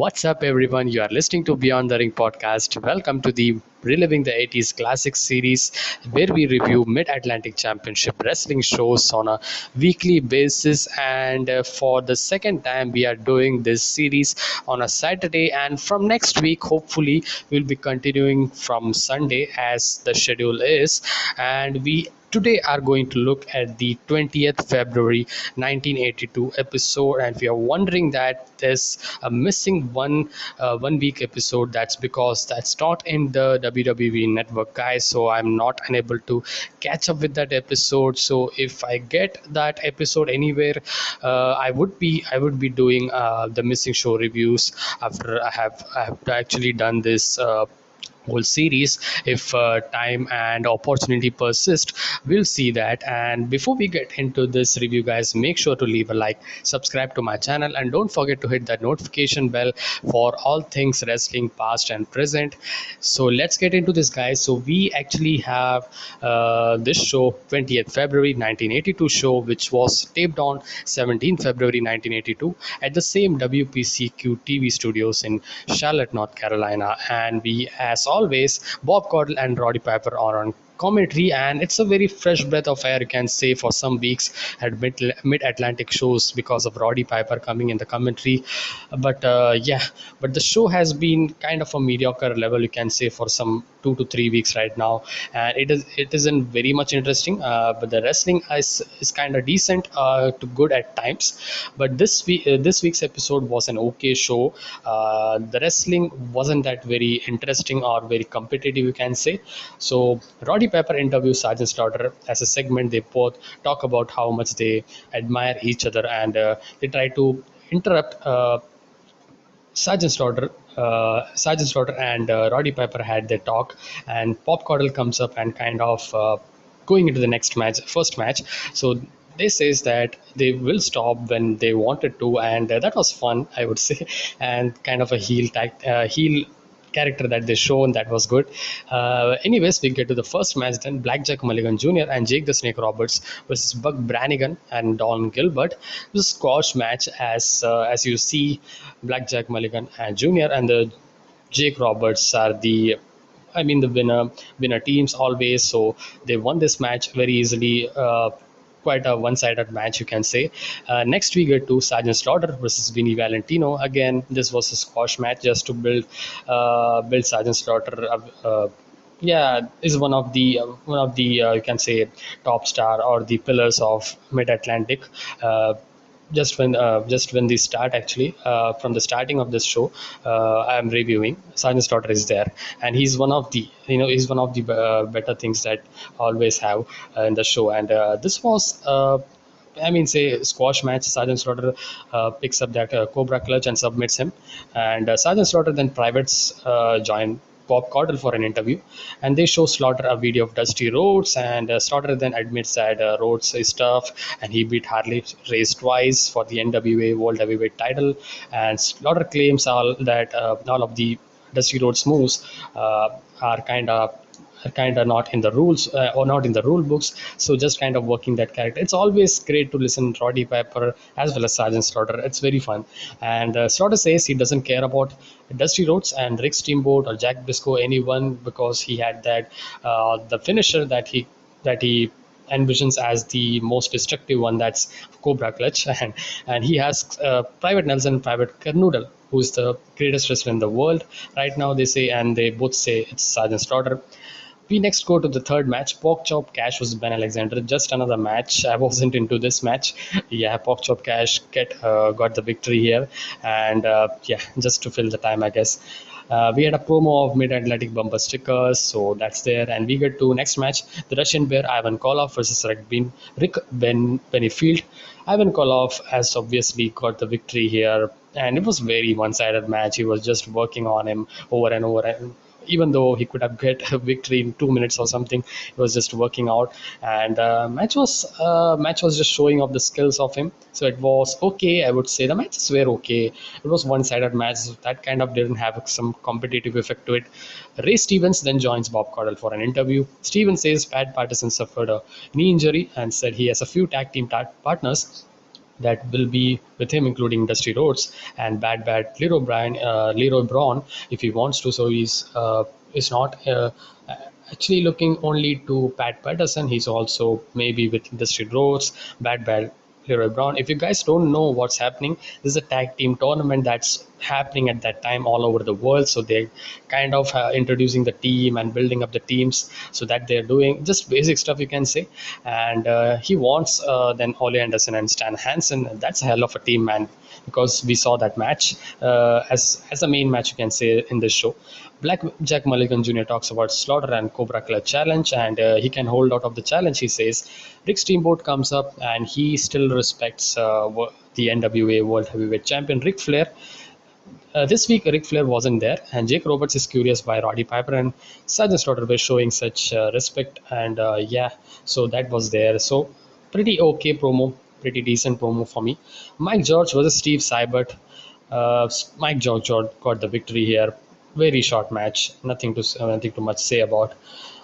What's up, everyone? You are listening to Beyond the Ring podcast. Welcome to the Reliving the 80s Classics series, where we review Mid Atlantic Championship wrestling shows on a weekly basis. And uh, for the second time, we are doing this series on a Saturday. And from next week, hopefully, we'll be continuing from Sunday as the schedule is. And we today are going to look at the 20th February 1982 episode and we are wondering that there's a missing one uh, one week episode that's because that's not in the WWE network guys. So I'm not unable to catch up with that episode. So if I get that episode anywhere uh, I would be I would be doing uh, the missing show reviews after I have I have actually done this uh, whole series if uh, time and opportunity persist we'll see that. And before we get into this review guys make sure to leave a like subscribe to my channel and don't forget to hit that notification bell for all things wrestling past and present. So let's get into this guys. So we actually have uh, this show 20th february 1982 show which was taped on 17th february 1982 at the same wpcq tv studios in charlotte north carolina. And we as always, Bob Caudle and Roddy Piper are on commentary and it's a very fresh breath of air you can say for some weeks at mid, mid-atlantic shows because of roddy piper coming in the commentary. But uh, yeah but the show has been kind of a mediocre level you can say for some two to three weeks right now. And it is it isn't very much interesting uh, but the wrestling is, is kind of decent uh, to good at times. But this week uh, this week's episode was an okay show. Uh, the wrestling wasn't that very interesting or very competitive you can say. So roddy Piper interviews Sergeant Slaughter as a segment. They both talk about how much they admire each other and uh, they try to interrupt uh, Sergeant Slaughter. Uh, and uh, Roddy Piper had their talk, and Bob Caudle comes up and kind of uh, going into the next match, first match. So they says that they will stop when they wanted to and uh, that was fun i would say and kind of a heel tag heel character that they show and that was good. Uh, anyways we get to the first match then blackjack mulligan jr and jake the snake roberts versus buck brannigan and don gilbert. A squash match as uh, as you see blackjack mulligan and jr and the jake roberts are the I mean the winner winner teams always. So they won this match very easily uh, quite a one-sided match you can say. Uh, next we get to sergeant slaughter versus vinny valentino. Again this was a squash match just to build uh, build sergeant slaughter uh, uh yeah is one of the uh, one of the uh, you can say top star or the pillars of mid-atlantic just when uh, just when they start actually uh, from the starting of this show uh, i am reviewing. Sergeant Slaughter is there. And he's one of the you know he's one of the uh, better things that always have uh, in the show. And uh, this was I mean, say squash match. Sergeant Slaughter picks up that Cobra clutch and submits him, and Sergeant Slaughter then privates join Bob Caudle for an interview, and they show Slaughter a video of Dusty Rhodes, and uh, Slaughter then admits that uh, Rhodes is tough, and he beat Harley Race twice for the NWA World Heavyweight title, and Slaughter claims all that uh, all of the Dusty Rhodes moves uh, are kind of kind of not in the rules uh, or not in the rule books. So just kind of working that character. It's always great to listen to roddy piper as well as sergeant slaughter. It's very fun. And uh, slaughter says he doesn't care about dusty rhodes and rick steamboat or jack briscoe anyone because he had that uh, the finisher that he that he envisions as the most destructive one that's cobra clutch. And and he has uh, private nelson private kernodle who's the greatest wrestler in the world right now they say and they both say it's sergeant slaughter we next go to the third match. Pork Chop Cash was Ben Alexander. Just another match. I wasn't into this match. Yeah, Pork Chop Cash get uh, got the victory here, and uh, yeah, just to fill the time, I guess. Uh, we had a promo of Mid Atlantic bumper stickers, so that's there. And we get to next match: the Russian Bear Ivan Koloff versus Rick, Rick ben, Benefield. Ivan Koloff has obviously got the victory here, and it was very one-sided match. He was just working on him over and over and even though he could have get a victory in two minutes or something he was just working out. And uh, match was uh, match was just showing off the skills of him. So it was okay i would say. The matches were okay. It was one-sided match. That kind of didn't have some competitive effect to it. Ray stevens then joins bob caudle for an interview. Stevens says pat patterson suffered a knee injury and said he has a few tag team partners that will be with him, including Dusty Rhodes and Bad Bad Leroy Brian, uh, Leroy Brown, if he wants to. So he's uh, is not. Uh, actually looking only to Pat Patterson. He's also maybe with Dusty Rhodes, Bad Bad If you guys don't know what's happening, this is a tag team tournament that's happening at that time all over the world. So they're kind of uh, introducing the team and building up the teams so that they're doing just basic stuff, you can say. And uh, he wants uh, then Ole Anderson and Stan Hansen. That's a hell of a team, man because we saw that match uh, as as a main match you can say in this show Black Jack Mulligan Jr. talks about Slaughter and Cobra Clutch challenge, and uh, he can hold out of the challenge. He says Rick Steamboat comes up, and he still respects uh, the NWA World Heavyweight Champion Ric Flair. Uh, this week, Ric Flair wasn't there, and Jake Roberts is curious why Roddy Piper and Sergeant Slaughter were showing such uh, respect. And uh, yeah, so that was there. So pretty okay promo, pretty decent promo for me. Mike George versus Steve Seibert. Uh, Mike George got the victory here very short match. Nothing to nothing too much say about.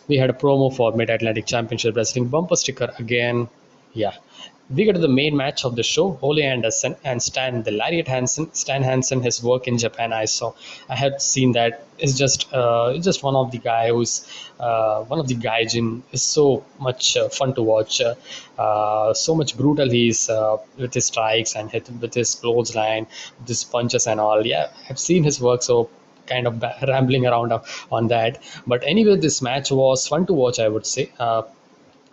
We had a promo for Mid Atlantic Championship Wrestling bumper sticker again. Yeah. We get to the main match of the show. Ole Anderson and Stan the Lariat Hansen. Stan Hansen, his work in Japan, I saw. I had seen that. It's just, uh, just one of the guy who's, uh, one of the gaijin is so much uh, fun to watch. Uh, so much brutal he is uh, with his strikes and hit, with his clothesline, with his punches and all. Yeah, I've seen his work. So kind of rambling around on that. But anyway, this match was fun to watch, I would say. Uh,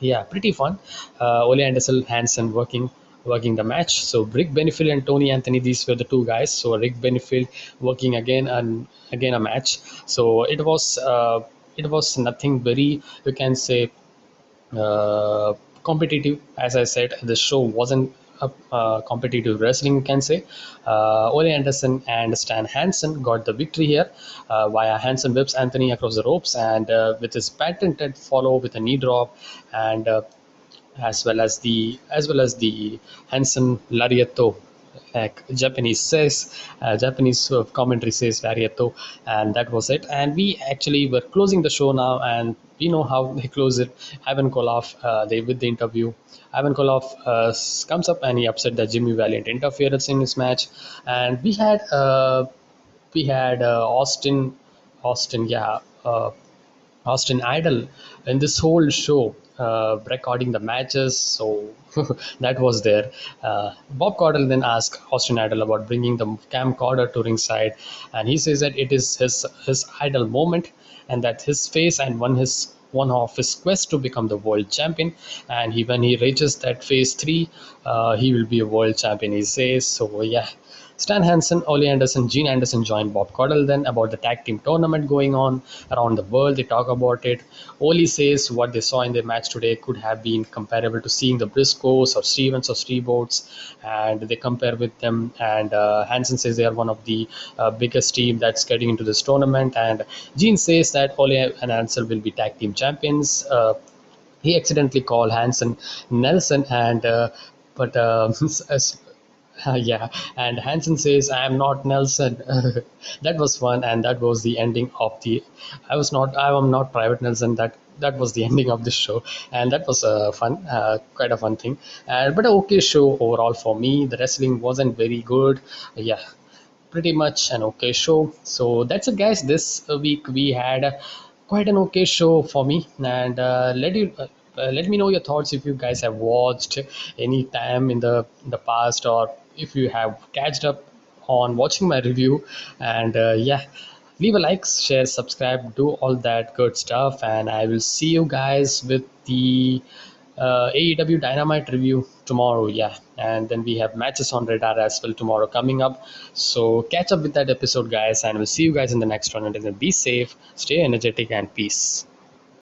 yeah, pretty fun. Uh, Ole Anderson Hansen working working the match. So Rick Benefield and Tony Anthony, these were the two guys. So Rick Benefield working again and again a match. So it was uh, it was nothing very you can say uh, competitive. As I said, the show wasn't uh, competitive wrestling, you can say. Uh, Ole Anderson and Stan Hansen got the victory here uh, via Hansen whips Anthony across the ropes and with his patented follow with a knee drop and as well as the as well as the Hansen lariato like Japanese says, uh, Japanese uh, commentary says Lariato, and that was it. And we actually were closing the show now, and we know how they close it. Ivan Koloff, uh, they with the interview. Ivan Koloff uh, comes up and he upset that Jimmy Valiant interference in his match, and we had uh, we had uh, Austin, Austin, yeah, Austin Idol in this whole show uh, recording the matches. So that was there. Uh, Bob Caudle then asked Austin Idol about bringing the camcorder to ringside, and he says that it is his his idol moment, and that his face and one his one of his quest to become the world champion. And he when he reaches that phase three, uh, he will be a world champion. He says so. Yeah, Stan Hansen, Ole Anderson, Gene Anderson joined Bob Caudle then about the tag team tournament going on around the world. They talk about it. Ole says what they saw in their match today could have been comparable to seeing the Briscoes or Stevens or Steamboats, and they compare with them. And uh, Hansen says they are one of the uh, biggest team that's getting into this tournament. And Gene says that Ole and Ansel will be tag team champions. Uh, he accidentally called Hansen Nelson and uh, but Uh, yeah, and Hansen says, "I am not Nelson." that was fun, and that was the ending of the. I was not. I am not Private Nelson. That that was the ending of the show, and that was a fun, uh, quite a fun thing. And but a okay show overall for me. The wrestling wasn't very good. Yeah, pretty much an okay show. So that's it, guys. This week we had quite an okay show for me, and uh, let you. Uh, uh, let me know your thoughts if you guys have watched any time in the in the past or if you have catched up on watching my review and uh, yeah leave a like share subscribe do all that good stuff and i will see you guys with the uh, AEW Dynamite review tomorrow. Yeah, and then we have matches on radar as well tomorrow coming up. So catch up with that episode, guys, and we'll see you guys in the next one. And then be safe, stay energetic, and peace.